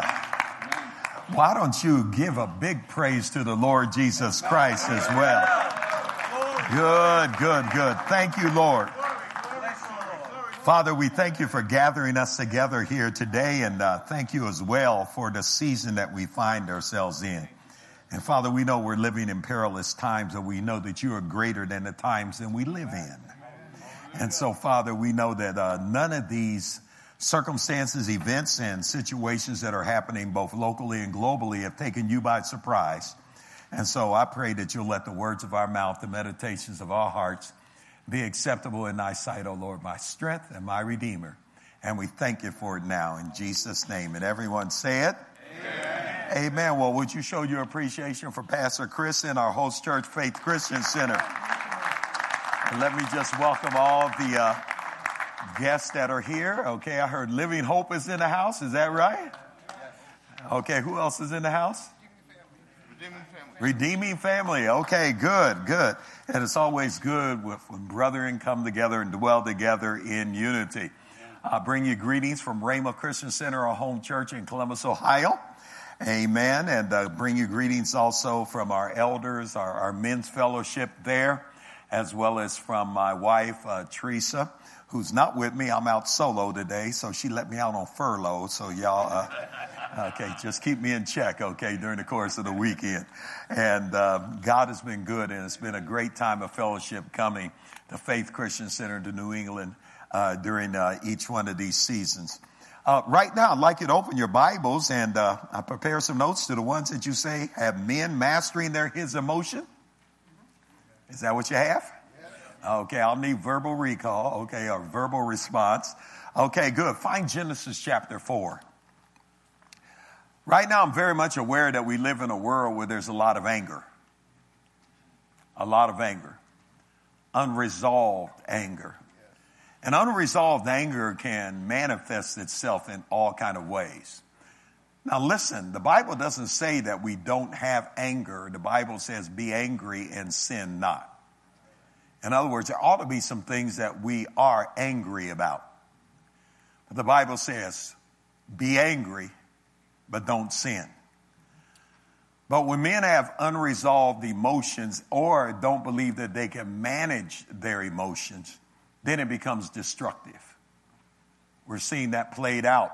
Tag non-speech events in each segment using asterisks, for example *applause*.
Hallelujah. Why don't you give a big praise to the Lord Jesus Christ as well? Good, good, good. Thank you, Lord. Father, we thank you for gathering us together here today and uh, thank you as well for the season that we find ourselves in. And Father, we know we're living in perilous times and we know that you are greater than the times that we live in. And so, Father, we know that uh, none of these circumstances, events, and situations that are happening both locally and globally have taken you by surprise. And so I pray that you'll let the words of our mouth, the meditations of our hearts, be acceptable in thy sight, O Lord, my strength and my redeemer. And we thank you for it now in Jesus' name. And everyone say it. Amen. Amen. Well, would you show your appreciation for Pastor Chris in our host church, Faith Christian Center? And let me just welcome all the uh, guests that are here. Okay, I heard Living Hope is in the house. Is that right? Okay, who else is in the house? Redeeming family. Redeeming family. Okay, good, good. And it's always good when brethren come together and dwell together in unity. I bring you greetings from Rhema Christian Center, our home church in Columbus, Ohio. Amen. And uh, bring you greetings also from our elders, our, our, men's fellowship there, as well as from my wife, uh, Teresa, who's not with me. I'm out solo today, so she let me out on furlough. So y'all, uh, Okay, just keep me in check, okay, during the course of the weekend. And uh, God has been good, and it's been a great time of fellowship coming to Faith Christian Center to New England uh, during uh, each one of these seasons. Uh, right now, I'd like you to open your Bibles and uh, I prepare some notes to the ones that you say have men mastering their his emotion. Is that what you have? Okay, I'll need verbal recall. Okay, or verbal response. Okay, good. Find Genesis chapter 4. Right now, I'm very much aware that we live in a world where there's a lot of anger. A lot of anger. Unresolved anger. And unresolved anger can manifest itself in all kind of ways. Now listen, the Bible doesn't say that we don't have anger. The Bible says be angry and sin not. In other words, there ought to be some things that we are angry about. But the Bible says be angry but don't sin. But when men have unresolved emotions or don't believe that they can manage their emotions, then it becomes destructive. We're seeing that played out.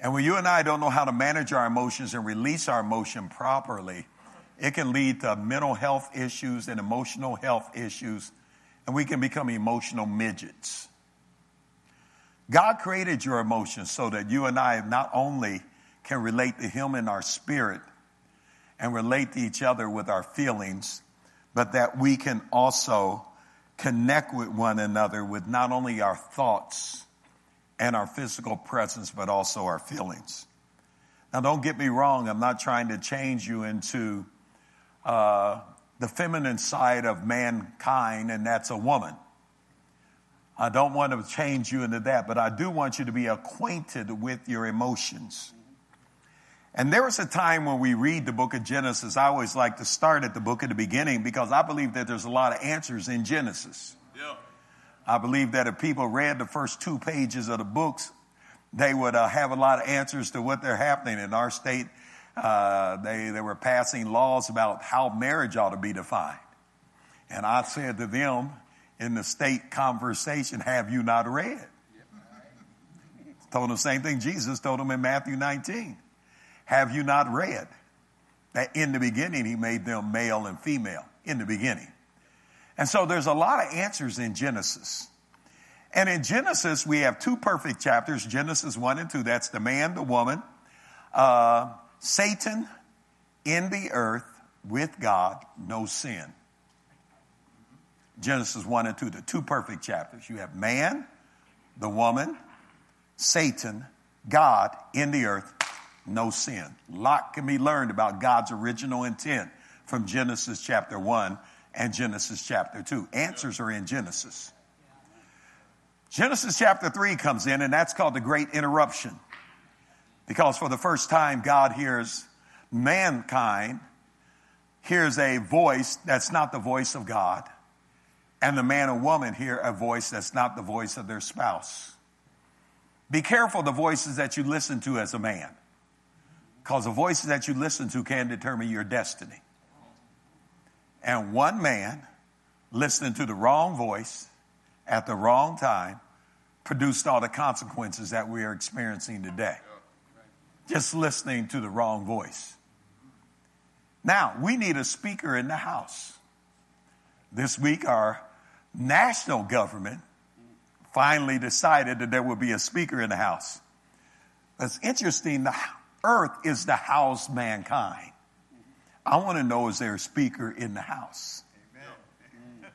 And when you and I don't know how to manage our emotions and release our emotion properly, it can lead to mental health issues and emotional health issues, and we can become emotional midgets. God created your emotions so that you and I not only can relate to Him in our spirit and relate to each other with our feelings, but that we can also connect with one another with not only our thoughts and our physical presence, but also our feelings. Now, don't get me wrong, I'm not trying to change you into uh, the feminine side of mankind, and that's a woman. I don't want to change you into that, but I do want you to be acquainted with your emotions. And there was a time when we read the book of Genesis, I always like to start at the book at the beginning because I believe that there's a lot of answers in Genesis. Yeah. I believe that if people read the first two pages of the books, they would uh, have a lot of answers to what they're happening in our state. Uh, they, they were passing laws about how marriage ought to be defined. And I said to them in the state conversation, have you not read? Told them the same thing Jesus told them in Matthew 19. Have you not read that in the beginning he made them male and female? In the beginning. And so there's a lot of answers in Genesis. And in Genesis, we have two perfect chapters Genesis 1 and 2. That's the man, the woman, uh, Satan in the earth with God, no sin. Genesis 1 and 2, the two perfect chapters. You have man, the woman, Satan, God in the earth, no sin. A lot can be learned about God's original intent from Genesis chapter 1 and Genesis chapter 2. Answers are in Genesis. Genesis chapter 3 comes in, and that's called the Great Interruption. Because for the first time, God hears mankind, hears a voice that's not the voice of God, and the man and woman hear a voice that's not the voice of their spouse. Be careful the voices that you listen to as a man. Because the voices that you listen to can determine your destiny. And one man listening to the wrong voice at the wrong time produced all the consequences that we are experiencing today. Just listening to the wrong voice. Now, we need a speaker in the House. This week, our national government finally decided that there would be a speaker in the House. That's interesting. The earth is the house mankind. I want to know is there a speaker in the House? Amen.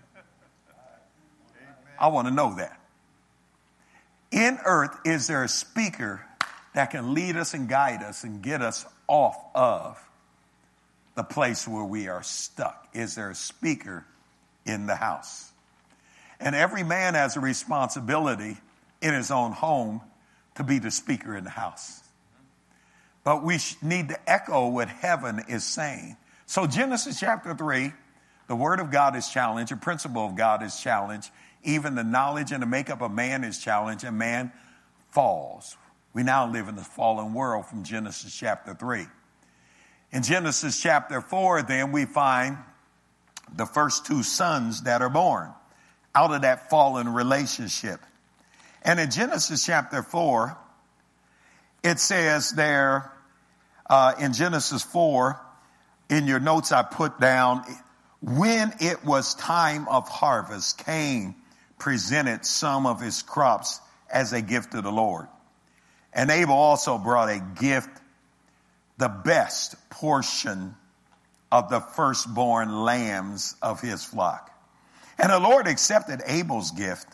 I want to know that. In earth, is there a speaker that can lead us and guide us and get us off of the place where we are stuck? Is there a speaker in the house? And every man has a responsibility in his own home to be the speaker in the house. But we need to echo what heaven is saying. So, Genesis chapter 3, the word of God is challenged, the principle of God is challenged, even the knowledge and the makeup of man is challenged, and man falls. We now live in the fallen world from Genesis chapter 3. In Genesis chapter 4, then, we find the first two sons that are born out of that fallen relationship. And in Genesis chapter 4, it says there uh, in Genesis 4, in your notes, I put down when it was time of harvest, Cain presented some of his crops as a gift to the Lord. And Abel also brought a gift, the best portion of the firstborn lambs of his flock. And the Lord accepted Abel's gift,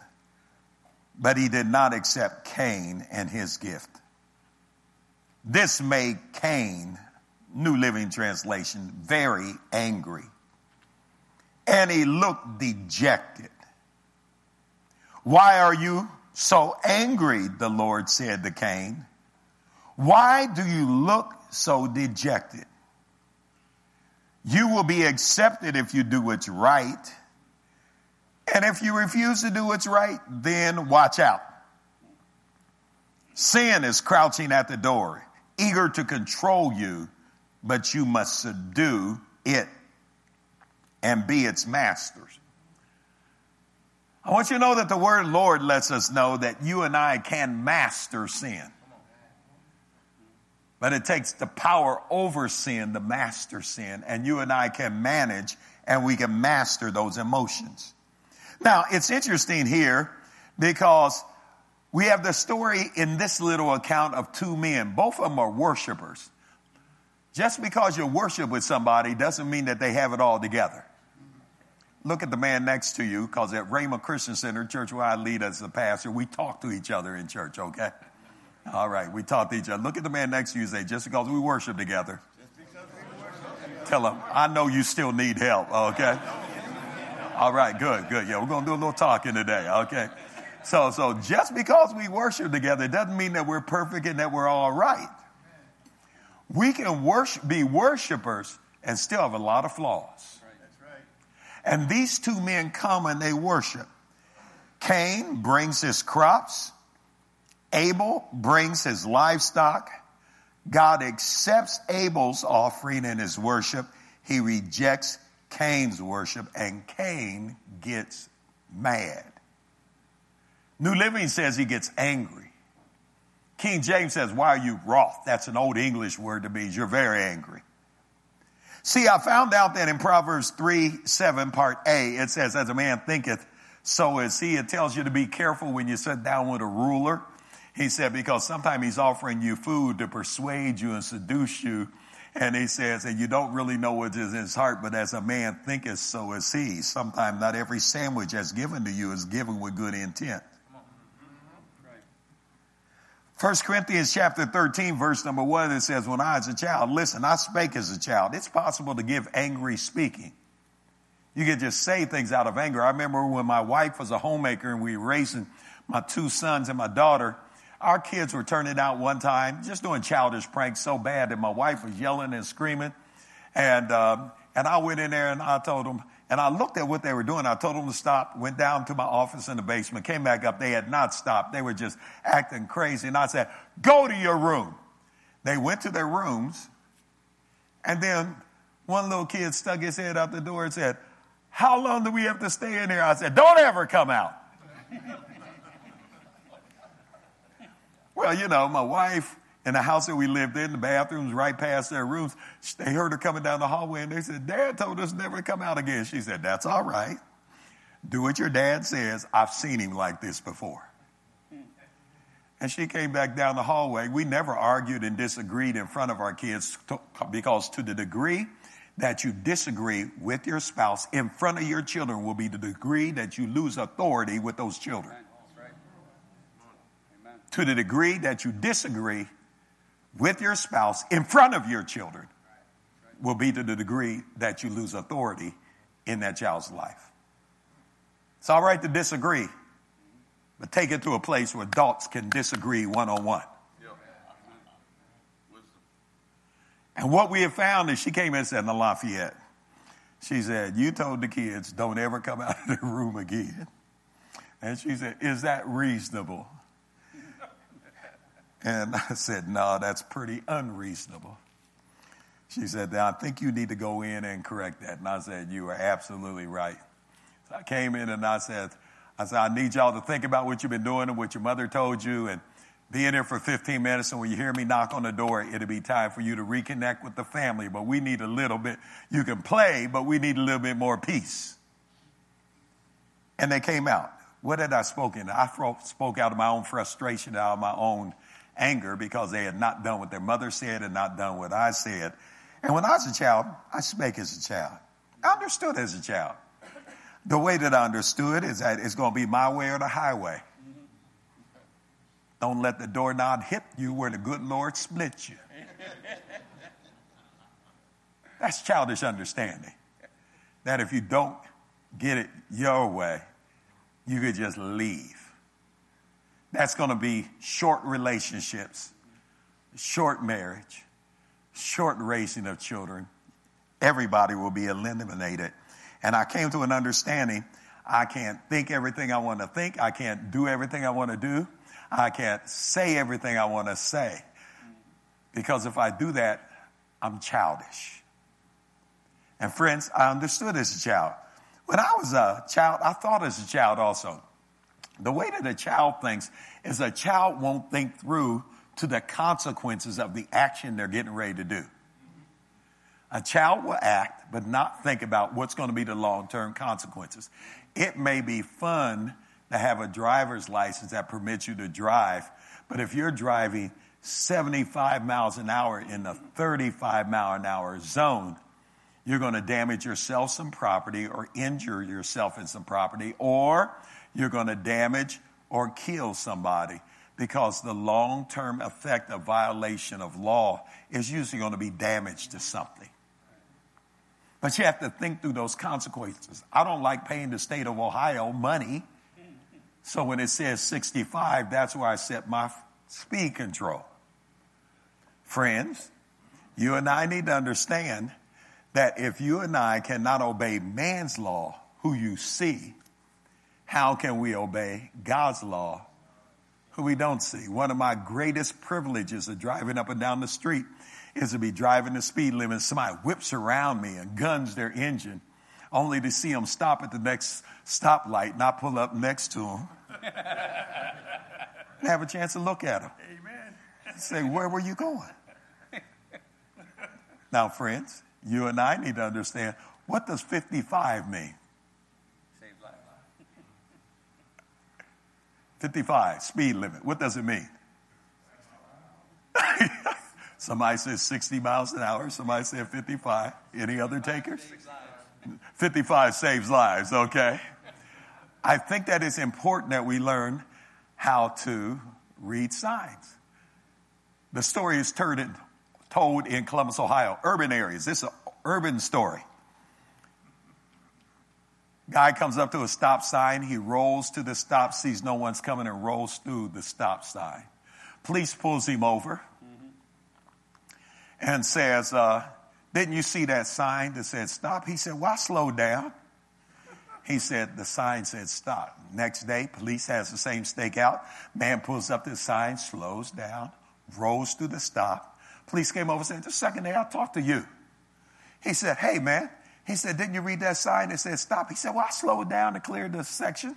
but he did not accept Cain and his gift. This made Cain, New Living Translation, very angry. And he looked dejected. Why are you so angry? The Lord said to Cain. Why do you look so dejected? You will be accepted if you do what's right. And if you refuse to do what's right, then watch out. Sin is crouching at the door, eager to control you, but you must subdue it and be its masters. I want you to know that the word Lord lets us know that you and I can master sin. But it takes the power over sin to master sin, and you and I can manage and we can master those emotions. Now, it's interesting here because we have the story in this little account of two men. Both of them are worshipers. Just because you worship with somebody doesn't mean that they have it all together. Look at the man next to you, because at Rhema Christian Center, church where I lead as a pastor, we talk to each other in church, okay? All right, we talk to each other. Look at the man next to you and say, just because we worship together. Tell him, I know you still need help, okay? All right, good, good. Yeah, we're going to do a little talking today, okay? So, so just because we worship together doesn't mean that we're perfect and that we're all right. We can worship, be worshipers and still have a lot of flaws. And these two men come and they worship. Cain brings his crops. Abel brings his livestock. God accepts Abel's offering and his worship. He rejects Cain's worship, and Cain gets mad. New Living says he gets angry. King James says, Why are you wroth? That's an old English word that means you're very angry. See, I found out that in Proverbs 3 7, part A, it says, As a man thinketh, so is he. It tells you to be careful when you sit down with a ruler he said, because sometimes he's offering you food to persuade you and seduce you. And he says, and you don't really know what is in his heart, but as a man thinketh, so is he. Sometimes not every sandwich that's given to you is given with good intent. First Corinthians chapter 13, verse number one, it says, When I was a child, listen, I spake as a child. It's possible to give angry speaking. You can just say things out of anger. I remember when my wife was a homemaker and we were raising my two sons and my daughter, our kids were turning out one time, just doing childish pranks so bad that my wife was yelling and screaming. And, um, and I went in there and I told them, and I looked at what they were doing. I told them to stop, went down to my office in the basement, came back up. They had not stopped. They were just acting crazy. And I said, go to your room. They went to their rooms, and then one little kid stuck his head out the door and said, How long do we have to stay in here? I said, Don't ever come out. *laughs* well, you know, my wife in the house that we lived in, the bathrooms right past their rooms, they heard her coming down the hallway and they said, Dad told us never to come out again. She said, That's all right. Do what your dad says. I've seen him like this before. And she came back down the hallway. We never argued and disagreed in front of our kids because, to the degree that you disagree with your spouse in front of your children, will be the degree that you lose authority with those children. To the degree that you disagree with your spouse in front of your children, will be to the degree that you lose authority in that child's life. It's all right to disagree, but take it to a place where adults can disagree one on one. And what we have found is she came in and said, in "The La Fayette, she said, You told the kids, don't ever come out of the room again. And she said, Is that reasonable? And *laughs* I said, No, that's pretty unreasonable. She said, I think you need to go in and correct that. And I said, You are absolutely right. So I came in and I said, I said, I need y'all to think about what you've been doing and what your mother told you and be in there for 15 minutes. And when you hear me knock on the door, it'll be time for you to reconnect with the family. But we need a little bit, you can play, but we need a little bit more peace. And they came out. What had I spoken? I spoke out of my own frustration, out of my own anger because they had not done what their mother said and not done what I said. And when I was a child, I spake as a child. I understood as a child. The way that I understood is that it's going to be my way or the highway. Don't let the doorknob hit you where the good Lord split you. That's childish understanding. That if you don't get it your way, you could just leave. That's going to be short relationships, short marriage, short raising of children. Everybody will be eliminated and I came to an understanding I can't think everything I want to think. I can't do everything I want to do. I can't say everything I want to say. Because if I do that, I'm childish. And friends, I understood as a child. When I was a child, I thought as a child also. The way that a child thinks is a child won't think through to the consequences of the action they're getting ready to do. A child will act, but not think about what's going to be the long term consequences. It may be fun to have a driver's license that permits you to drive, but if you're driving 75 miles an hour in a 35 mile an hour zone, you're going to damage yourself some property or injure yourself in some property, or you're going to damage or kill somebody because the long term effect of violation of law is usually going to be damage to something. But you have to think through those consequences. I don't like paying the state of Ohio money. So when it says 65, that's where I set my speed control. Friends, you and I need to understand that if you and I cannot obey man's law, who you see, how can we obey God's law, who we don't see? One of my greatest privileges of driving up and down the street is to be driving the speed limit. and Somebody whips around me and guns their engine, only to see them stop at the next stoplight, and I pull up next to them, and have a chance to look at them. Amen. *laughs* Say, where were you going? now, friends, you and I need to understand what does 55 mean? 55, speed limit. What does it mean? *laughs* Somebody says 60 miles an hour. Somebody said 55. Any other takers? 55 saves lives, okay. I think that it's important that we learn how to read signs. The story is told in Columbus, Ohio, urban areas. This is an urban story. Guy comes up to a stop sign. He rolls to the stop, sees no one's coming, and rolls through the stop sign. Police pulls him over and says, uh, Didn't you see that sign that said stop? He said, Why slow down? He said, The sign said stop. Next day, police has the same stakeout. Man pulls up the sign, slows down, rolls through the stop. Police came over and said, the second day I talked to you. He said, hey man. He said, didn't you read that sign that said stop? He said, well, I slowed down to clear the section.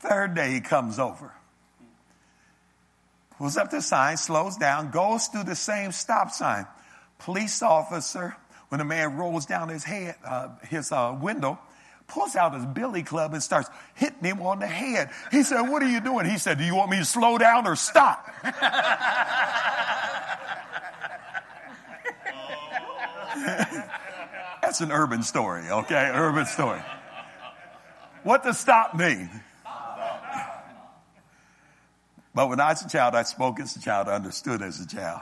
Third day he comes over. Pulls up the sign, slows down, goes through the same stop sign. Police officer, when the man rolls down his head, uh, his uh, window, pulls out his billy club and starts hitting him on the head. He said, What are you doing? He said, Do you want me to slow down or stop? *laughs* That's an urban story, okay? Urban story. What does stop mean? But when I was a child, I spoke as a child, I understood as a child.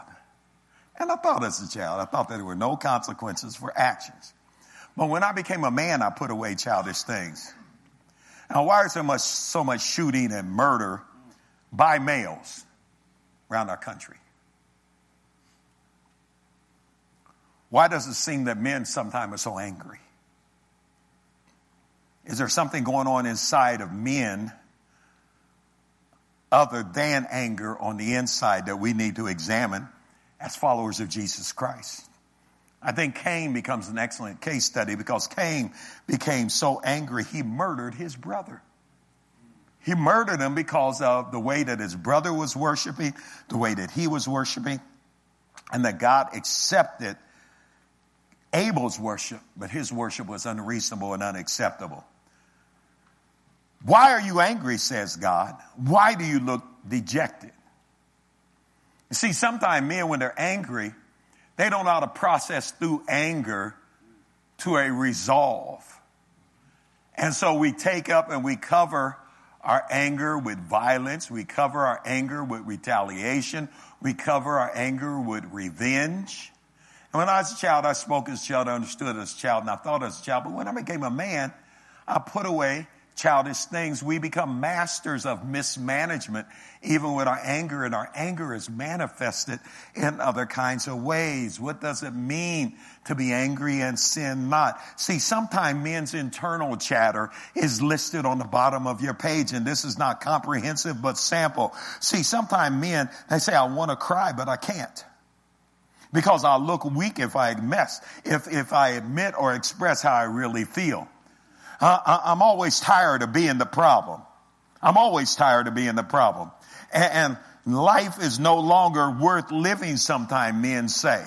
And I thought as a child, I thought that there were no consequences for actions. But when I became a man, I put away childish things. Now, why is there much, so much shooting and murder by males around our country? Why does it seem that men sometimes are so angry? Is there something going on inside of men other than anger on the inside that we need to examine as followers of Jesus Christ? I think Cain becomes an excellent case study because Cain became so angry he murdered his brother. He murdered him because of the way that his brother was worshiping, the way that he was worshiping, and that God accepted Abel's worship, but his worship was unreasonable and unacceptable. Why are you angry, says God? Why do you look dejected? You see, sometimes men, when they're angry, they don't know how to process through anger to a resolve. And so we take up and we cover our anger with violence. We cover our anger with retaliation. We cover our anger with revenge. And when I was a child, I spoke as a child, I understood as a child, and I thought as a child. But when I became a man, I put away childish things. We become masters of mismanagement, even with our anger, and our anger is manifested in other kinds of ways. What does it mean to be angry and sin not? See, sometimes men's internal chatter is listed on the bottom of your page, and this is not comprehensive, but sample. See, sometimes men, they say, I want to cry, but I can't because I'll look weak if I mess, if, if I admit or express how I really feel. Uh, I'm always tired of being the problem. I'm always tired of being the problem. And, and life is no longer worth living, sometimes men say.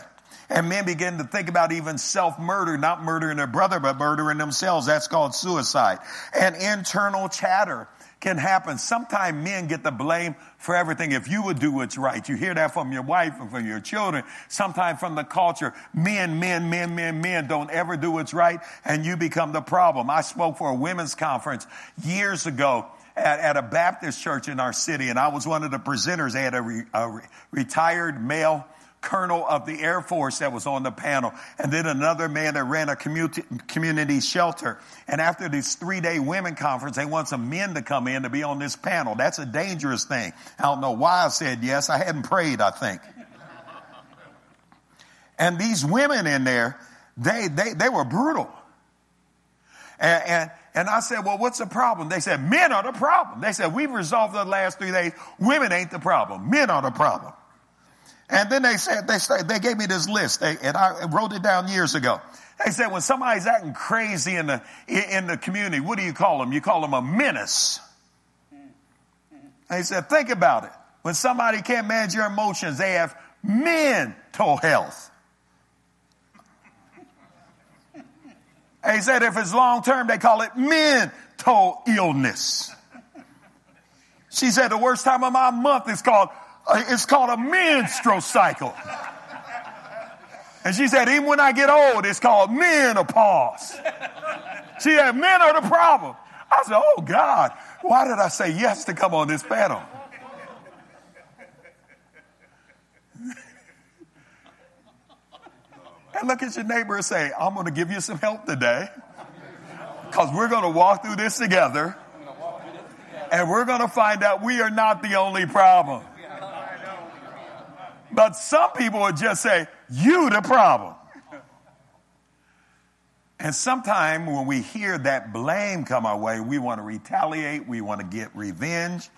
And men begin to think about even self-murder, not murdering their brother, but murdering themselves. That's called suicide. And internal chatter can happen. Sometimes men get the blame for everything. If you would do what's right, you hear that from your wife and from your children, sometimes from the culture. Men, men, men, men, men don't ever do what's right and you become the problem. I spoke for a women's conference years ago at, at a Baptist church in our city and I was one of the presenters. They had a, re, a re, retired male colonel of the Air Force that was on the panel, and then another man that ran a community, community shelter. And after this three day women conference, they want some men to come in to be on this panel. That's a dangerous thing. I don't know why I said yes. I hadn't prayed, I think. And these women in there, they, they, they were brutal. And, and, and I said, well, what's the problem? They said, men are the problem. They said, we've resolved the last three days. Women ain't the problem. Men are the problem. And then they said, they, they gave me this list, they, and I wrote it down years ago. They said, when somebody's acting crazy in the, in the community, what do you call them? You call them a menace. They said, think about it. When somebody can't manage your emotions, they have mental health. They said if it's long term, they call it mental illness. She said the worst time of my month is called Uh, it's called a menstrual cycle. And she said, even when I get old, it's called menopause. She said, men are the problem. I said, oh God, why did I say yes to come on this panel? and look at your neighbor and say, I'm going to give you some help today because we're going to walk through this together and we're going to find out we are not the only problem. But some people would just say, you the problem. And sometimes when we hear that blame come our way, we want to retaliate, we want to get revenge,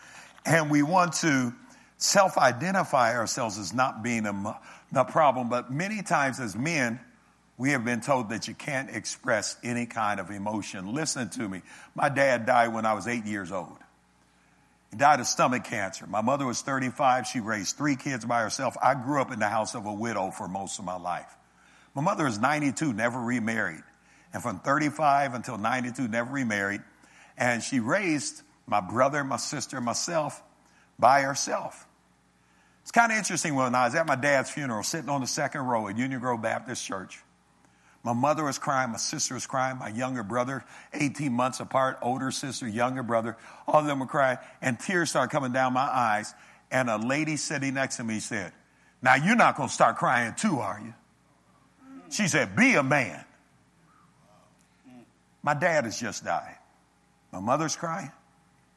and we want to self identify ourselves as not being the problem. But many times as men, we have been told that you can't express any kind of emotion. Listen to me. My dad died when I was eight years old. He died of stomach cancer. My mother was 35. She raised three kids by herself. I grew up in the house of a widow for most of my life. My mother is 92, never remarried. And from 35 until 92, never remarried. And she raised my brother, my sister, myself by herself. It's kind of interesting when I was at my dad's funeral, sitting on the second row at Union Grove Baptist Church. My mother was crying, my sister was crying, my younger brother, 18 months apart, older sister, younger brother, all of them were crying, and tears started coming down my eyes. And a lady sitting next to me said, Now you're not going to start crying too, are you? She said, Be a man. My dad has just died. My mother's crying,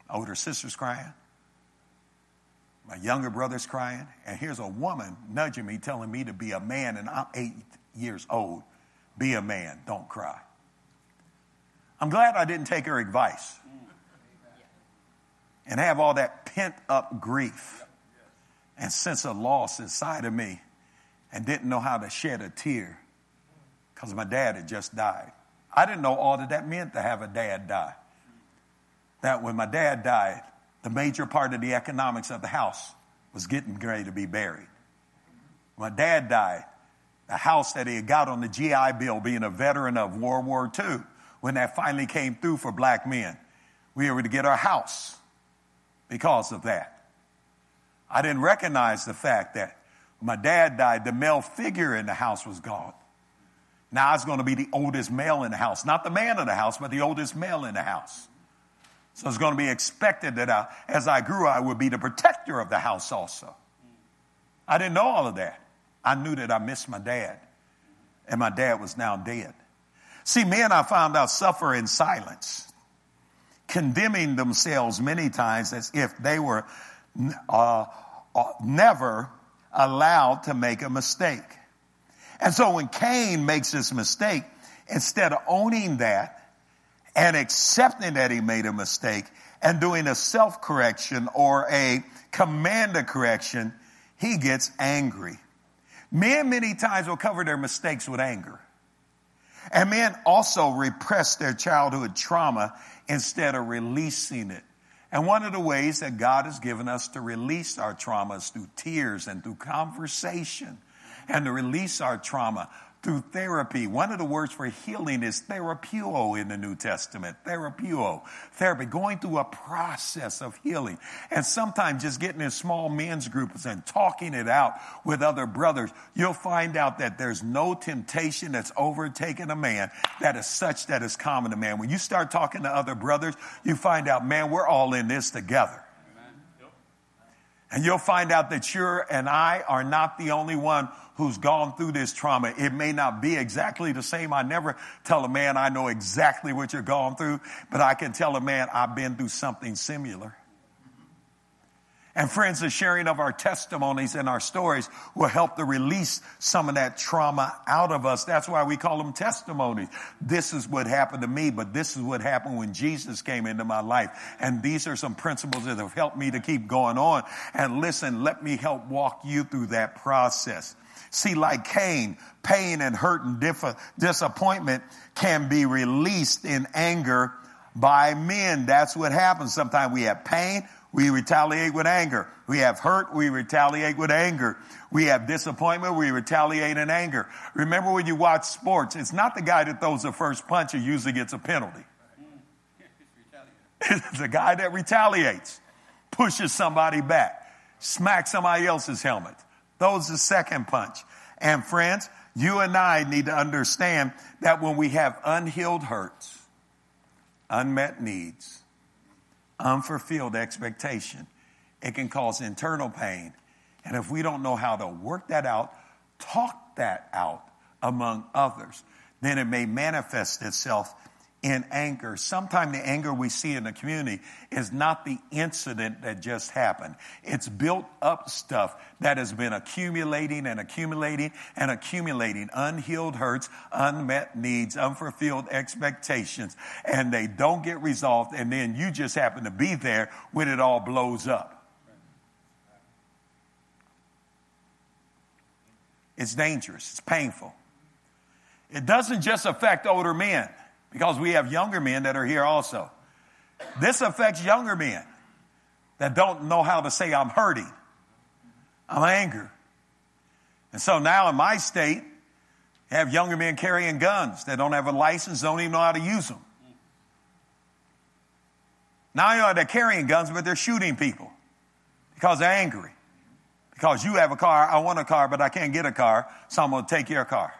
my older sister's crying, my younger brother's crying, and here's a woman nudging me, telling me to be a man, and I'm eight years old. Be a man, don't cry. I'm glad I didn't take her advice and have all that pent up grief and sense of loss inside of me and didn't know how to shed a tear because my dad had just died. I didn't know all that that meant to have a dad die. That when my dad died, the major part of the economics of the house was getting ready to be buried. My dad died. The house that he had got on the GI Bill, being a veteran of World War II, when that finally came through for black men, we were able to get our house because of that. I didn't recognize the fact that my dad died, the male figure in the house was gone. Now I was going to be the oldest male in the house, not the man of the house, but the oldest male in the house. So it's going to be expected that I, as I grew, I would be the protector of the house also. I didn't know all of that. I knew that I missed my dad, and my dad was now dead. See, men, I found out, suffer in silence, condemning themselves many times as if they were uh, uh, never allowed to make a mistake. And so when Cain makes this mistake, instead of owning that, and accepting that he made a mistake and doing a self correction or a command of correction, he gets angry. Men many times will cover their mistakes with anger. And men also repress their childhood trauma instead of releasing it. And one of the ways that God has given us to release our traumas through tears and through conversation and to release our trauma through therapy. One of the words for healing is therapeuo in the New Testament. Therapeuo. Therapy. Going through a process of healing. And sometimes just getting in small men's groups and talking it out with other brothers, you'll find out that there's no temptation that's overtaken a man that is such that is common to man. When you start talking to other brothers, you find out, man, we're all in this together. And you'll find out that you and I are not the only one who's gone through this trauma. It may not be exactly the same. I never tell a man I know exactly what you're going through, but I can tell a man I've been through something similar. And friends, the sharing of our testimonies and our stories will help to release some of that trauma out of us. That's why we call them testimonies. This is what happened to me, but this is what happened when Jesus came into my life. And these are some principles that have helped me to keep going on. And listen, let me help walk you through that process. See, like Cain, pain and hurt and disappointment can be released in anger by men. That's what happens. Sometimes we have pain, we retaliate with anger. We have hurt, we retaliate with anger. We have disappointment, we retaliate in anger. Remember when you watch sports, it's not the guy that throws the first punch who usually gets a penalty. *laughs* It's the guy that retaliates, pushes somebody back, smacks somebody else's helmet. Those the second punch. And friends, you and I need to understand that when we have unhealed hurts, unmet needs, unfulfilled expectation, it can cause internal pain. And if we don't know how to work that out, talk that out among others, then it may manifest itself in anger. Sometimes the anger we see in the community is not the incident that just happened. It's built up stuff that has been accumulating and accumulating and accumulating unhealed hurts, unmet needs, unfulfilled expectations, and they don't get resolved. And then you just happen to be there when it all blows up. It's dangerous. It's painful. It doesn't just affect older men because we have younger men that are here also. This affects younger men that don't know how to say, I'm hurting. I'm angry. And so now in my state, have younger men carrying guns that don't have a license, don't even know how to use them. Not only are they carrying guns, but they're shooting people because they're angry. Because you have a car, I want a car, but I can't get a car, so I'm going to take your car.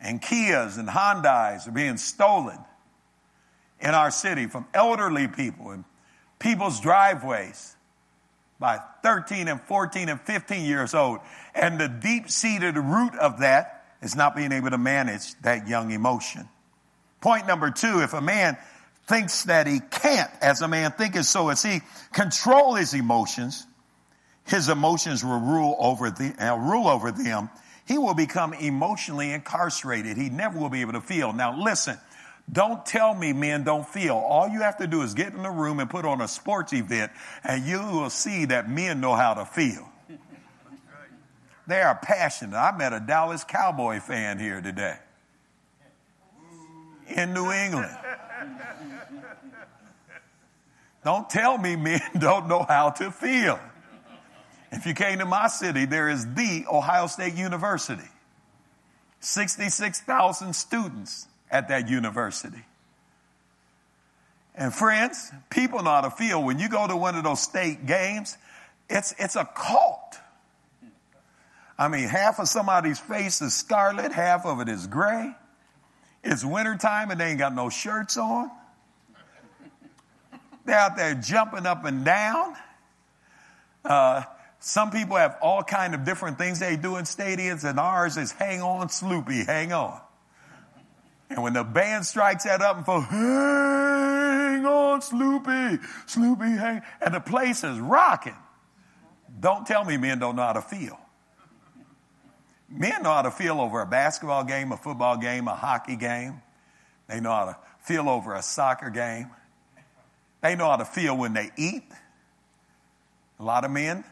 And Kias and Hyundais are being stolen in our city from elderly people and people's driveways by 13 and 14 and 15 years old. And the deep seated root of that is not being able to manage that young emotion. Point number two, if a man thinks that he can't, as a man thinketh, so is he, control his emotions, his emotions will rule over the, uh, rule over them. He will become emotionally incarcerated. He never will be able to feel. Now listen, don't tell me men don't feel. All you have to do is get in the room and put on a sports event and you will see that men know how to feel. They are passionate. I met a Dallas Cowboy fan here today in New England. Don't tell me men *laughs* don't know how to feel. If you came to my city, there is the Ohio State University. 66,000 students at that university. And friends, people know how to feel. When you go to one of those state games, it's, it's a cult. I mean, half of somebody's face is scarlet, half of it is gray. It's wintertime and they ain't got no shirts on. They're out there jumping up and down. Uh, some people have all kind of different things they do in stadiums, and ours is hang on, Sloopy, hang on. And when the band strikes that up and for hang on, Sloopy, Sloopy, hang, and the place is rocking. Don't tell me men don't know how to feel. Men know how to feel over a basketball game, a football game, a hockey game. They know how to feel over a soccer game. They know how to feel when they eat. A lot of men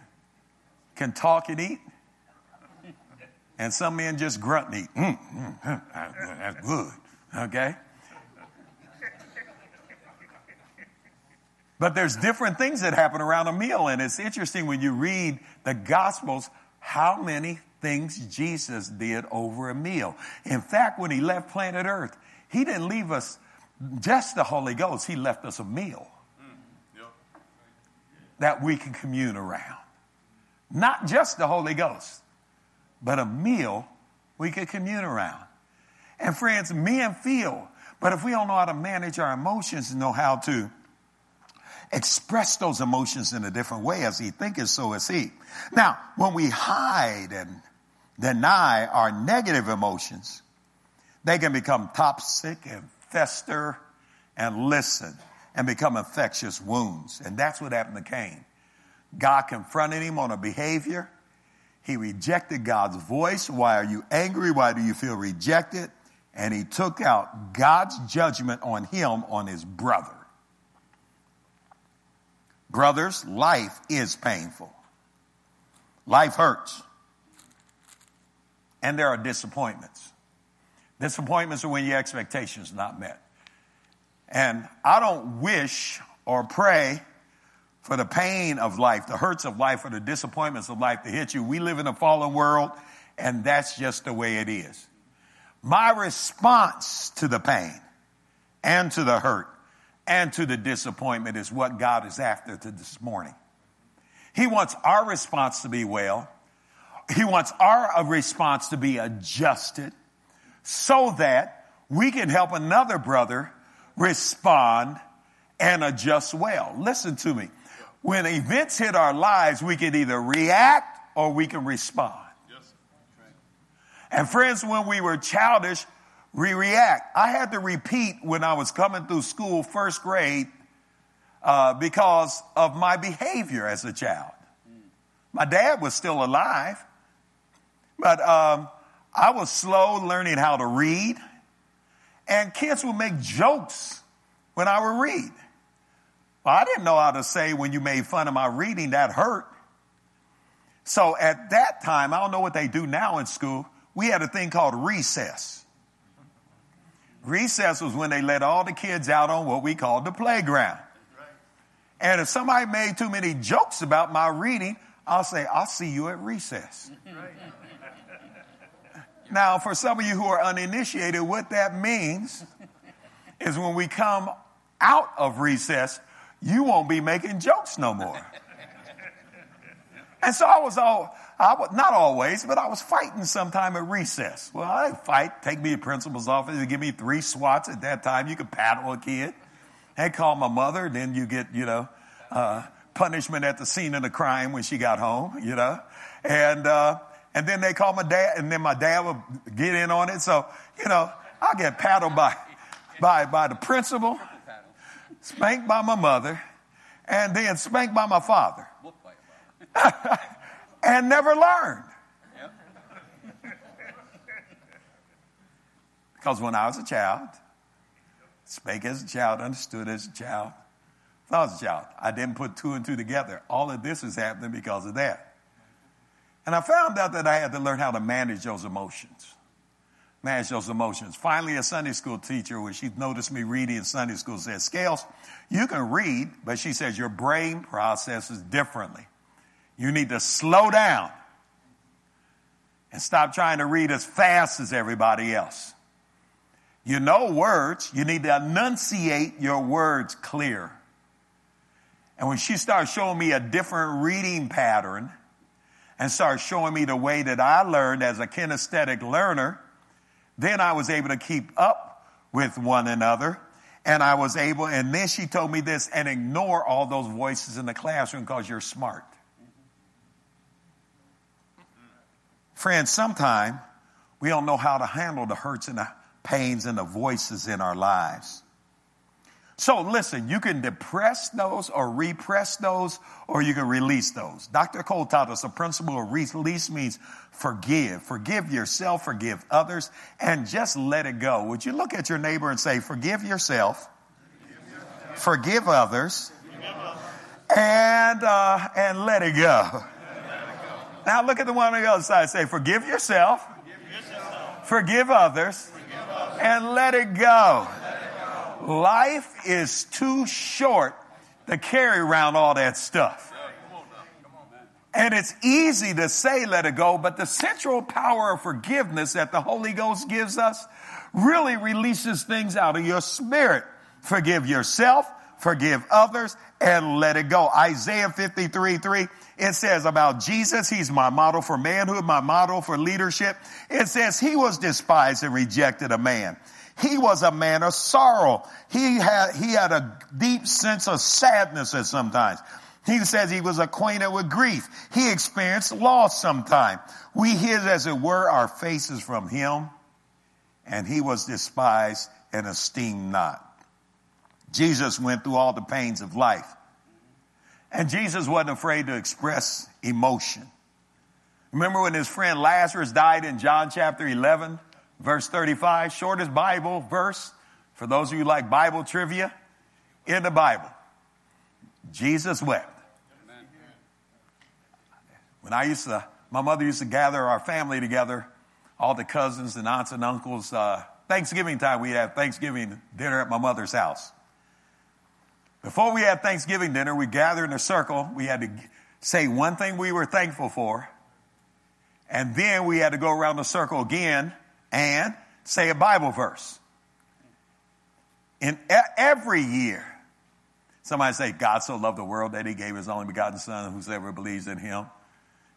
can talk and eat. And some men just grunt and eat. Mm, mm, mm, that's good. Okay? But there's different things that happen around a meal, and it's interesting when you read the Gospels how many things Jesus did over a meal. In fact, when he left planet Earth, he didn't leave us just the Holy Ghost, he left us a meal that we can commune around. Not just the Holy Ghost, but a meal we could commune around. And friends, men feel, but if we don't know how to manage our emotions and know how to express those emotions in a different way as he thinketh, so is he. Now, when we hide and deny our negative emotions, they can become toxic and fester and listen and become infectious wounds. And that's what happened to Cain. God confronted him on a behavior. He rejected God's voice. Why are you angry? Why do you feel rejected? And he took out God's judgment on him, on his brother. Brothers, life is painful. Life hurts. And there are disappointments. Disappointments are when your expectations are not met. And I don't wish or pray for the pain of life, the hurts of life, or the disappointments of life to hit you. We live in a fallen world, and that's just the way it is. My response to the pain and to the hurt and to the disappointment is what God is after to this morning. He wants our response to be well. He wants our uh, response to be adjusted so that we can help another brother respond and adjust well. Listen to me. When events hit our lives, we can either react or we can respond. Yes. And friends, when we were childish, we react. I had to repeat when I was coming through school, first grade, uh, because of my behavior as a child. My dad was still alive, but um, I was slow learning how to read, and kids would make jokes when I would read. Well, I didn't know how to say when you made fun of my reading, that hurt. So at that time, I don't know what they do now in school, we had a thing called recess. Recess was when they let all the kids out on what we called the playground. And if somebody made too many jokes about my reading, I'll say, I'll see you at recess. *laughs* now, for some of you who are uninitiated, what that means is when we come out of recess, you won't be making jokes no more. And so I was all, I was, not always, but I was fighting sometime at recess. Well, I fight, take me to principal's office, and give me three swats at that time. You could paddle a kid. They call my mother, then you get, you know, uh, punishment at the scene of the crime when she got home, you know. And, uh, and then they call my dad, and then my dad would get in on it. So, you know, I'll get paddled by, by, by the principal, spanked by my mother, and then spanked by my father. *laughs* and never learned. Because when I was a child, spake as a child, understood as a child, thought as a child. I didn't put two and two together. All of this is happening because of that. And I found out that I had to learn how to manage those emotions. Manage those emotions. Finally, a Sunday school teacher, when she noticed me reading in Sunday school, said, Scales, you can read, but she says your brain processes differently. You need to slow down and stop trying to read as fast as everybody else. You know words, you need to enunciate your words clear. And when she started showing me a different reading pattern and started showing me the way that I learned as a kinesthetic learner, then I was able to keep up with one another. And I was able, and then she told me this, and ignore all those voices in the classroom because you're smart. Friends, sometimes we don't know how to handle the hurts and the pains and the voices in our lives. So listen, you can depress those or repress those or you can release those. Dr. Cole taught us a principle of release means forgive. Forgive yourself, forgive others, and just let it go. Would you look at your neighbor and say, forgive yourself, forgive others, and, uh, and let it go. Now look at the one on the other side. Say, forgive yourself, forgive others, and let it, go. Life is too short to carry around all that stuff. And it's easy to say let it go, but the central power of forgiveness that the Holy Ghost gives us really releases things out of your spirit. Forgive yourself, forgive others, and let it go. Isaiah 53 3 it says about Jesus, he's my model for manhood, my model for leadership. It says he was despised and rejected a man. He was a man of sorrow. He had, he had a deep sense of sadness at sometimes. He says he was acquainted with grief. He experienced loss sometime. We hid as it were our faces from him and he was despised and esteemed not. Jesus went through all the pains of life. And Jesus wasn't afraid to express emotion. Remember when his friend Lazarus died in John chapter 11, verse 35, shortest Bible verse for those of you like Bible trivia in the Bible. Jesus wept. When I used to, my mother used to gather our family together, all the cousins and aunts and uncles. Uh, Thanksgiving time, we'd have Thanksgiving dinner at my mother's house. Before we had Thanksgiving dinner, we gathered in a circle. We had to say one thing we were thankful for. And then we had to go around the circle again and say a Bible verse. In every year, somebody say, God so loved the world that he gave his only begotten son, whosoever believes in him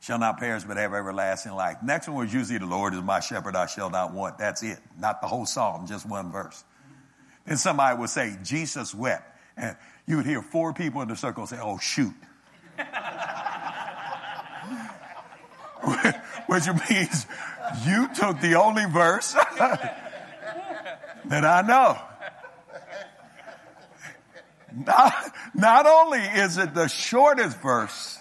shall not perish but have everlasting life. Next one was usually the Lord is my shepherd, I shall not want. That's it. Not the whole psalm, just one verse. Then somebody would say, Jesus wept. And you would hear four people in the circle say, Oh, shoot. *laughs* Which means you took the only verse *laughs* that I know. Not, not only is it the shortest verse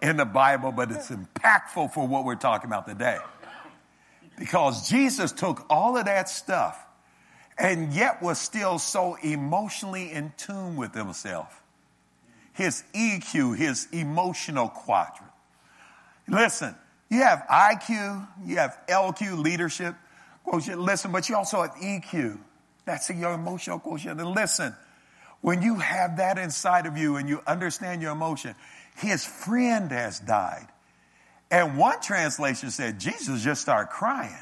in the Bible, but it's impactful for what we're talking about today. Because Jesus took all of that stuff and yet was still so emotionally in tune with himself. His EQ, his emotional quadrant. Listen, you have IQ, you have LQ, leadership quotient. Listen, but you also have EQ. That's your emotional quotient. And listen, when you have that inside of you and you understand your emotion, his friend has died. And one translation said Jesus just started crying.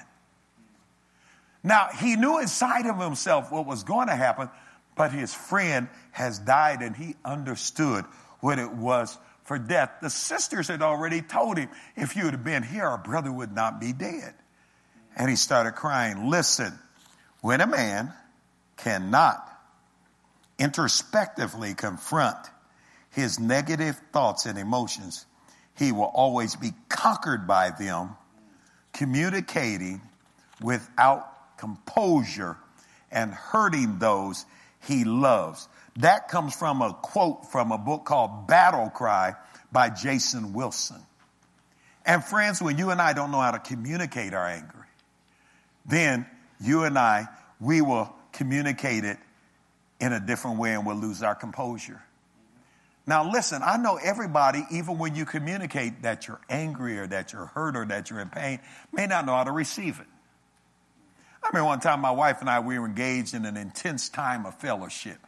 Now, he knew inside of himself what was going to happen, but his friend has died and he understood what it was for death. The sisters had already told him, if you had been here, our brother would not be dead. And he started crying. Listen, when a man cannot introspectively confront his negative thoughts and emotions, he will always be conquered by them, communicating without composure and hurting those he loves. That comes from a quote from a book called Battle Cry by Jason Wilson. And friends, when you and I don't know how to communicate our anger, then you and I, we will communicate it in a different way and we'll lose our composure. Now, listen, I know everybody, even when you communicate that you're angry or that you're hurt or that you're in pain, may not know how to receive it. I remember one time my wife and I, we were engaged in an intense time of fellowship.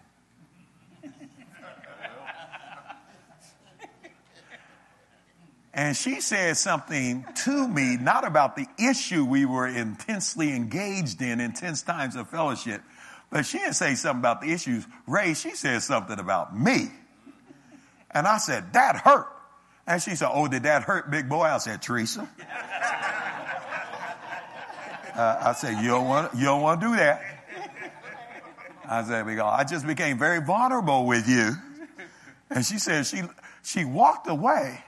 And she said something to me, not about the issue we were intensely engaged in, intense times of fellowship, but she didn't say something about the issues. Ray, she said something about me. And I said, that hurt. And she said, oh, did that hurt, big boy? I said, Teresa. *laughs* Uh, I said, you don't want, to do that. I said, because I just became very vulnerable with you. And she said she, she walked away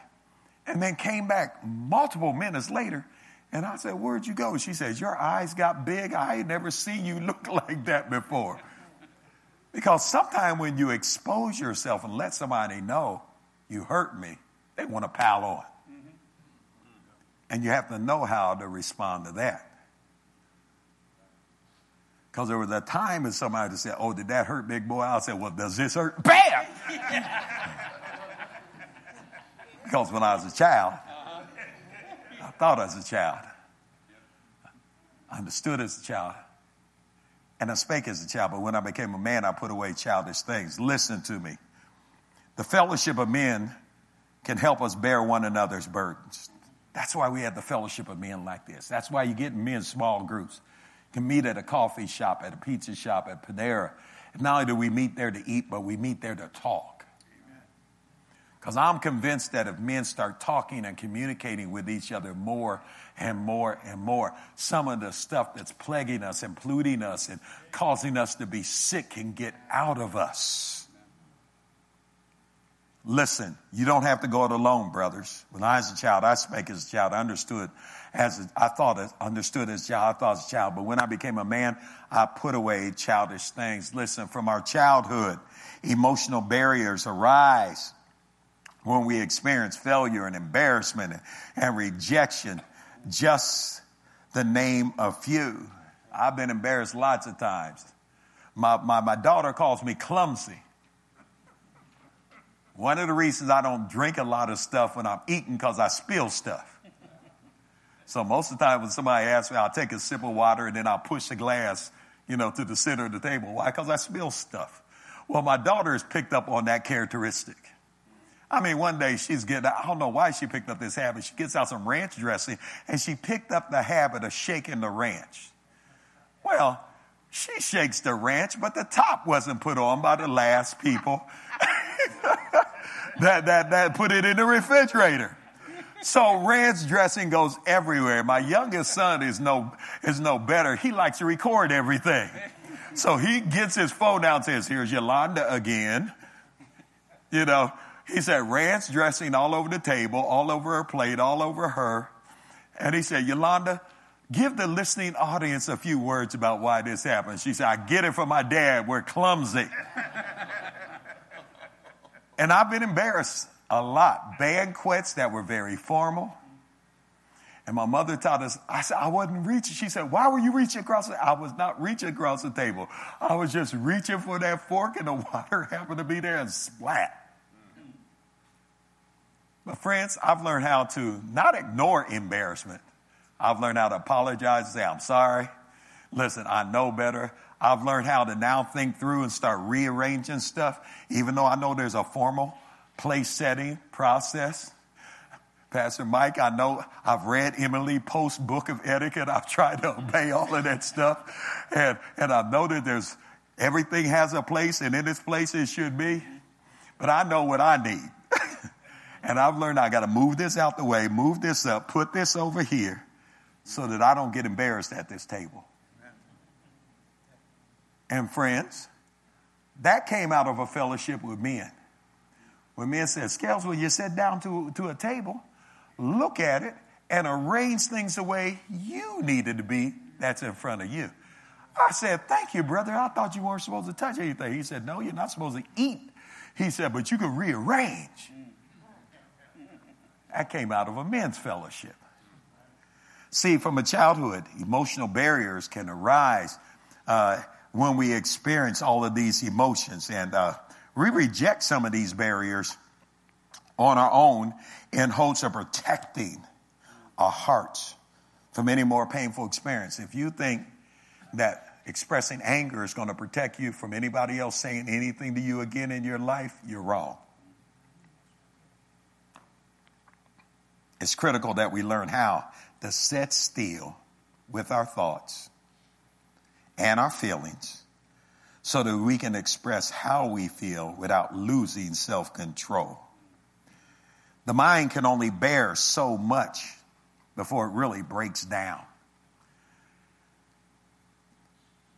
and then came back multiple minutes later. And I said, where'd you go? She says, your eyes got big. I ain't never seen you *laughs* look like that before. Because sometimes when you expose yourself and let somebody know you hurt me, they want to pile on. Mm-hmm. And you have to know how to respond to that. Because there was a time when somebody said, Oh, did that hurt, big boy? I said, Well, does this hurt? Bam! *laughs* because when I was a child, I thought I was a child. I understood as a child. And I spake as a child, but when I became a man, I put away childish things. Listen to me. The fellowship of men can help us bear one another's burdens. That's why we have the fellowship of men like this. That's why you get men in small groups can meet at a coffee shop, at a pizza shop, at Panera. And not only do we meet there to eat, but we meet there to talk. Because I'm convinced that if men start talking and communicating with each other more and more and more, some of the stuff that's plaguing us and polluting us and causing us to be sick can get out of us. Listen, you don't have to go it alone, brothers. When I was a child, I spake as a child. I understood as a, I thought, understood as a child. I thought as a child. But when I became a man, I put away childish things. Listen, from our childhood, emotional barriers arise when we experience failure and embarrassment and, rejection. Just the name of few. I've been embarrassed lots of times. My, my, my daughter calls me clumsy. One of the reasons I don't drink a lot of stuff when I'm eating because I spill stuff. So most of the time when somebody asks me, I'll take a sip of water and then I'll push the glass, you know, to the center of the table. Why? Because I spill stuff. Well, my daughter has picked up on that characteristic. I mean, one day she's getting, I don't know why she picked up this habit. She gets out some ranch dressing and she picked up the habit of shaking the ranch. Well, she shakes the ranch, but the top wasn't put on by the last people *laughs* that, that, that put it in the refrigerator. So ranch dressing goes everywhere. My youngest son is no, is no better. He likes to record everything. So he gets his phone out and says, here's Yolanda again. You know, he said ranch dressing all over the table, all over her plate, all over her. And he said, Yolanda, give the listening audience a few words about why this happened. She said, I get it from my dad. We're clumsy. *laughs* and I've been embarrassed a lot. Banquets that were very formal. And my mother taught us, I said, I wasn't reaching. She said, Why were you reaching across the I was not reaching across the table. I was just reaching for that fork and the *laughs* water happened to be there and splat. But friends, I've learned how to not ignore embarrassment. I've learned how to apologize and say, I'm sorry. Listen, I know better. I've learned how to now think through and start rearranging stuff, even though I know there's a formal place setting process. Pastor Mike, I know I've read Emily Post's book of etiquette. I've tried to obey all of that stuff. And, and I know that there's everything has a place and in its place it should be. But I know what I need. And I've learned I got to move this out the way, move this up, put this over here so that I don't get embarrassed at this table. And friends, that came out of a fellowship with men. When men said, Scales, when you sit down to, to a table, look at it and arrange things the way you needed to be that's in front of you. I said, Thank you, brother. I thought you weren't supposed to touch anything. He said, No, you're not supposed to eat. He said, But you can rearrange. That came out of a men's fellowship. See, from a childhood, emotional barriers can arise uh, when we experience all of these emotions. And uh, we reject some of these barriers on our own in hopes of protecting our hearts from any more painful experience. If you think that expressing anger is going to protect you from anybody else saying anything to you again in your life, you're wrong. It's critical that we learn how to sit still with our thoughts and our feelings so that we can express how we feel without losing self control. The mind can only bear so much before it really breaks down.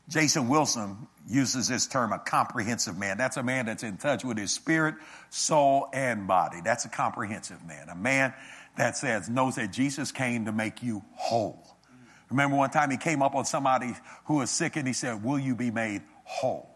Jason Wilson uses this term, a comprehensive man. That's a man that's in touch with his spirit, soul, and body. That's a comprehensive man. A man that says, knows that Jesus came to make you whole. Remember one time he came up on somebody who was sick and he said, Will you be made whole?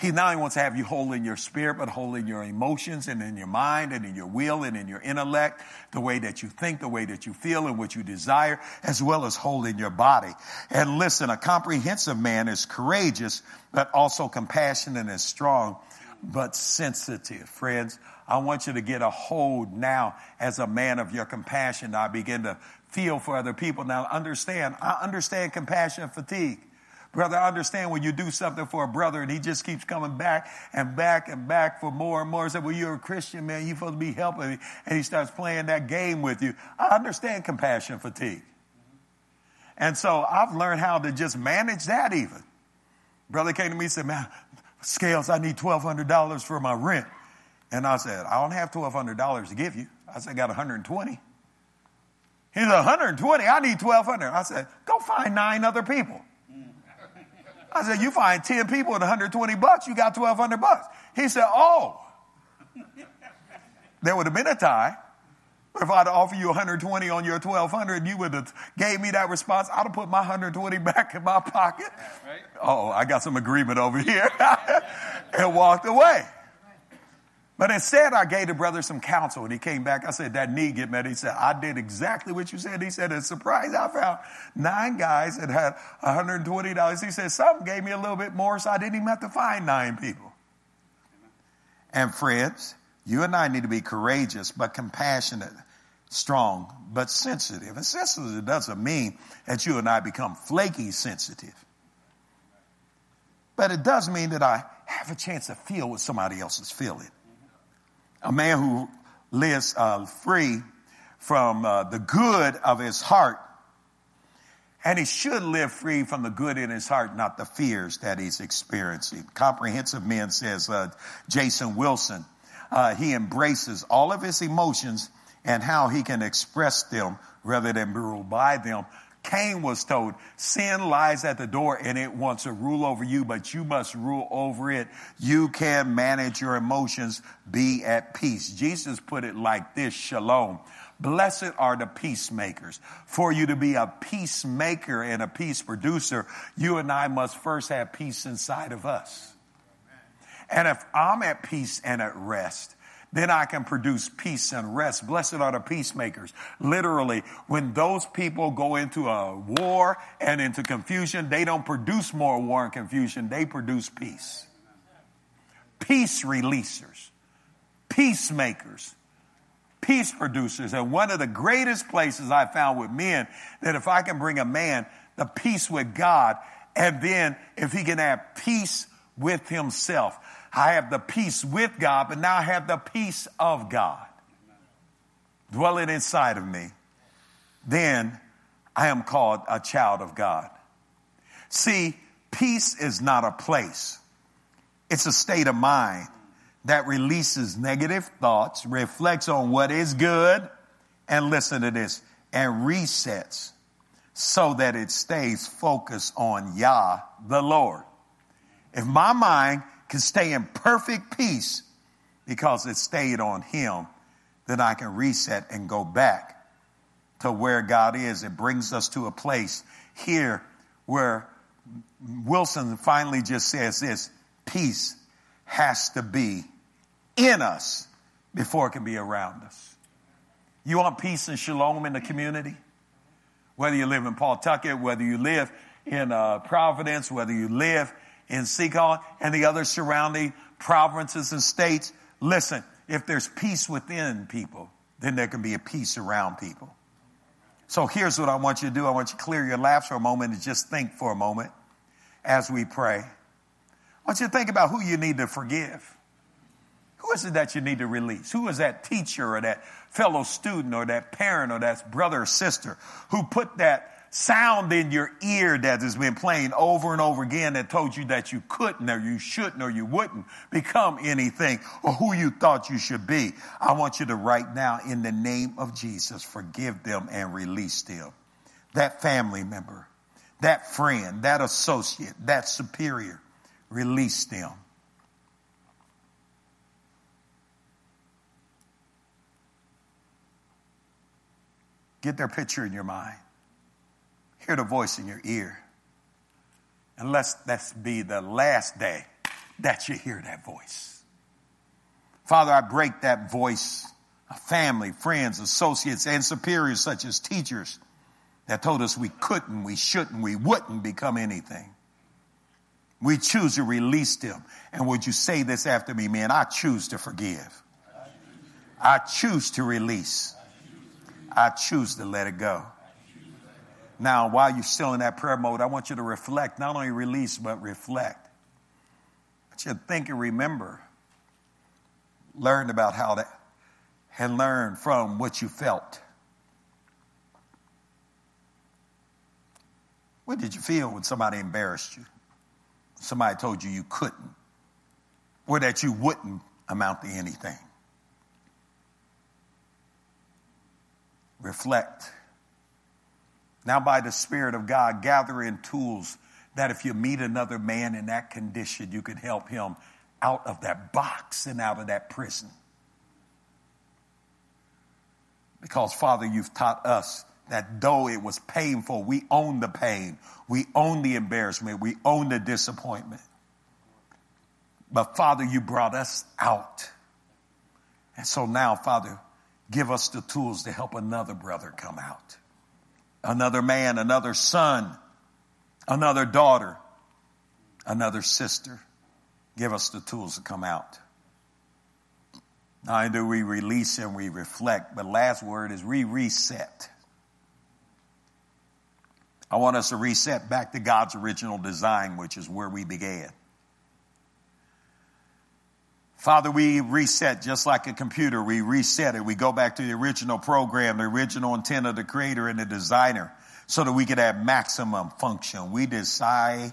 He not only wants to have you whole in your spirit, but whole in your emotions and in your mind and in your will and in your intellect, the way that you think, the way that you feel and what you desire, as well as whole in your body. And listen, a comprehensive man is courageous, but also compassionate and strong, but sensitive. Friends, I want you to get a hold now as a man of your compassion. I begin to feel for other people. Now understand, I understand compassion fatigue. Brother, I understand when you do something for a brother and he just keeps coming back and back and back for more and more. Say, well, you're a Christian, man. You're supposed to be helping me. And he starts playing that game with you. I understand compassion fatigue. And so I've learned how to just manage that even. Brother came to me and said, man, Scales, I need $1,200 for my rent. And I said, I don't have $1,200 to give you. I said, I got 120. He said, 120? I need 1200 I said, go find nine other people. Mm. I said, you find 10 people at 120 bucks, you got 1200 bucks. He said, oh. There would have been a tie. If I'd offer you 120 on your 1200, you would have gave me that response. I'd have put my 120 back in my pocket. Right. Oh, I got some agreement over here. *laughs* and walked away. But instead, I gave the brother some counsel, and he came back. I said, "That need get met." He said, "I did exactly what you said." He said, "It's surprise I found nine guys that had 120 dollars." He said, "Some gave me a little bit more, so I didn't even have to find nine people." And friends, you and I need to be courageous, but compassionate, strong, but sensitive. And sensitive doesn't mean that you and I become flaky sensitive, but it does mean that I have a chance to feel what somebody else is feeling a man who lives uh, free from uh, the good of his heart. And he should live free from the good in his heart, not the fears that he's experiencing. Comprehensive Man says, uh, Jason Wilson, uh, he embraces all of his emotions and how he can express them rather than be ruled by them Cain was told, sin lies at the door and it wants to rule over you, but you must rule over it. You can manage your emotions. Be at peace. Jesus put it like this, shalom. Blessed are the peacemakers. For you to be a peacemaker and a peace producer, you and I must first have peace inside of us. And if I'm at peace and at rest, then I can produce peace and rest. Blessed are the peacemakers. Literally, when those people go into a war and into confusion, they don't produce more war and confusion, they produce peace. Peace releasers, peacemakers peace producers. And one of the greatest places I found with men that if I can bring a man the peace with God, and then if he can have peace with himself, I have the peace with God, but now I have the peace of God dwelling inside of me. Then I am called a child of God. See, peace is not a place. It's a state of mind that releases negative thoughts, reflects on what is good, and listen to this, and resets so that it stays focused on Yah, the Lord. If my mind can stay in perfect peace because it stayed on Him, then I can reset and go back to where God is. It brings us to a place here where Wilson finally just says this peace has to be in us before it can be around us. You want peace and shalom in the community? Whether you live in Pawtucket, whether you live in uh, Providence, whether you live in Seekonk and the other surrounding provinces and states, listen, if there's peace within people, then there can be a peace around people. So here's what I want you to do. I want you to clear your laps for a moment and just think for a moment as we pray. I want you to think about who you need to forgive. Who is it that you need to release? Who is that teacher or that fellow student or that parent or that brother or sister who put that sound in your ear that has been playing over and over again that told you that you couldn't or you shouldn't or you wouldn't become anything or who you thought you should be. I want you to right now, in the name of Jesus, forgive them and release them. That family member, that friend, that associate, that superior, release them. Get their picture in your mind hear the voice in your ear. Unless that's be the last day that you hear that voice. Father, I break that voice family, friends, associates, and superiors such as teachers that told us we couldn't, we shouldn't, we wouldn't become anything. We choose to release them. And would you say this after me, man? I choose to forgive. I choose to release. I choose to let it go. Now, while you're still in that prayer mode, I want you to reflect, not only release, but reflect. But you think and remember, learn about how to, and learn from what you felt. What did you feel when somebody embarrassed you? Somebody told you you couldn't, or that you wouldn't amount to anything? Reflect now, by the Spirit of God, gather in tools that if you meet another man in that condition, you can help him out of that box and out of that prison. Because, Father, you've taught us that though it was painful, we own the pain, we own the embarrassment, we own the disappointment. But, Father, you brought us out. And so now, Father, give us the tools to help another brother come out another man, another son, another daughter, another sister. Give us the tools to come out. Not only do we release and we reflect, but last word is we reset. I want us to reset back to God's original design, which is where we began. Father, we reset just like a computer. We reset it. We go back to the original program, the original intent of the creator and the designer so that we could have maximum function. We decide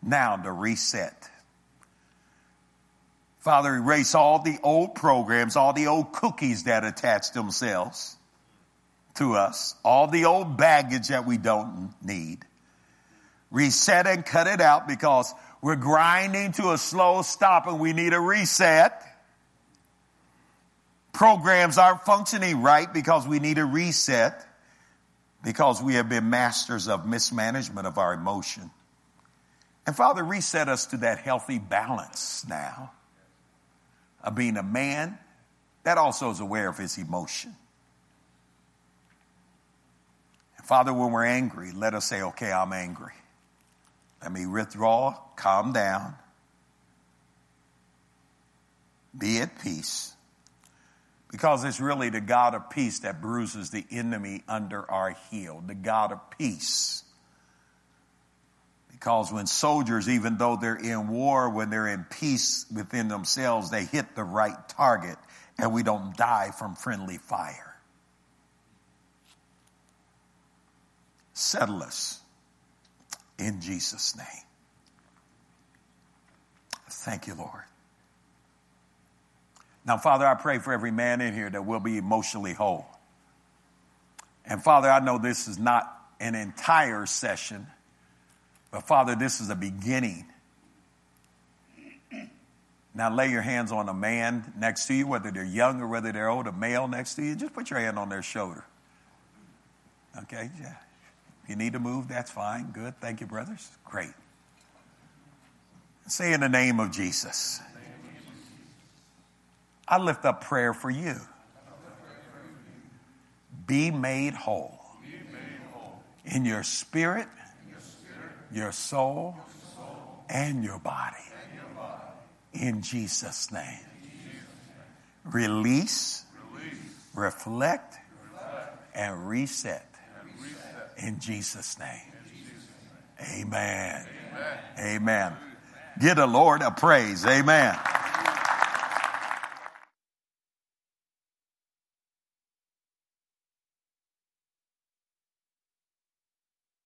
now to reset. Father, erase all the old programs, all the old cookies that attach themselves to us, all the old baggage that we don't need. Reset and cut it out because we're grinding to a slow stop and we need a reset. Programs aren't functioning right because we need a reset because we have been masters of mismanagement of our emotion. And Father, reset us to that healthy balance now of being a man that also is aware of his emotion. And Father, when we're angry, let us say, okay, I'm angry. Let me withdraw, calm down, be at peace. Because it's really the God of peace that bruises the enemy under our heel, the God of peace. Because when soldiers, even though they're in war, when they're in peace within themselves, they hit the right target and we don't die from friendly fire. Settle us in Jesus' name. Thank you, Lord. Now, Father, I pray for every man in here that will be emotionally whole. And Father, I know this is not an entire session, but Father, this is a beginning. Now lay your hands on a man next to you, whether they're young or whether they're old, a male next to you. Just put your hand on their shoulder. Okay? Yeah. If you need to move, that's fine. Good. Thank you, brothers. Great. Say in the name of Jesus. I lift up prayer for you. Be made whole in your spirit, your soul, and your body. In Jesus' name. Release, reflect, and reset. In Jesus' name. Amen. Amen. Give the Lord a praise. Amen.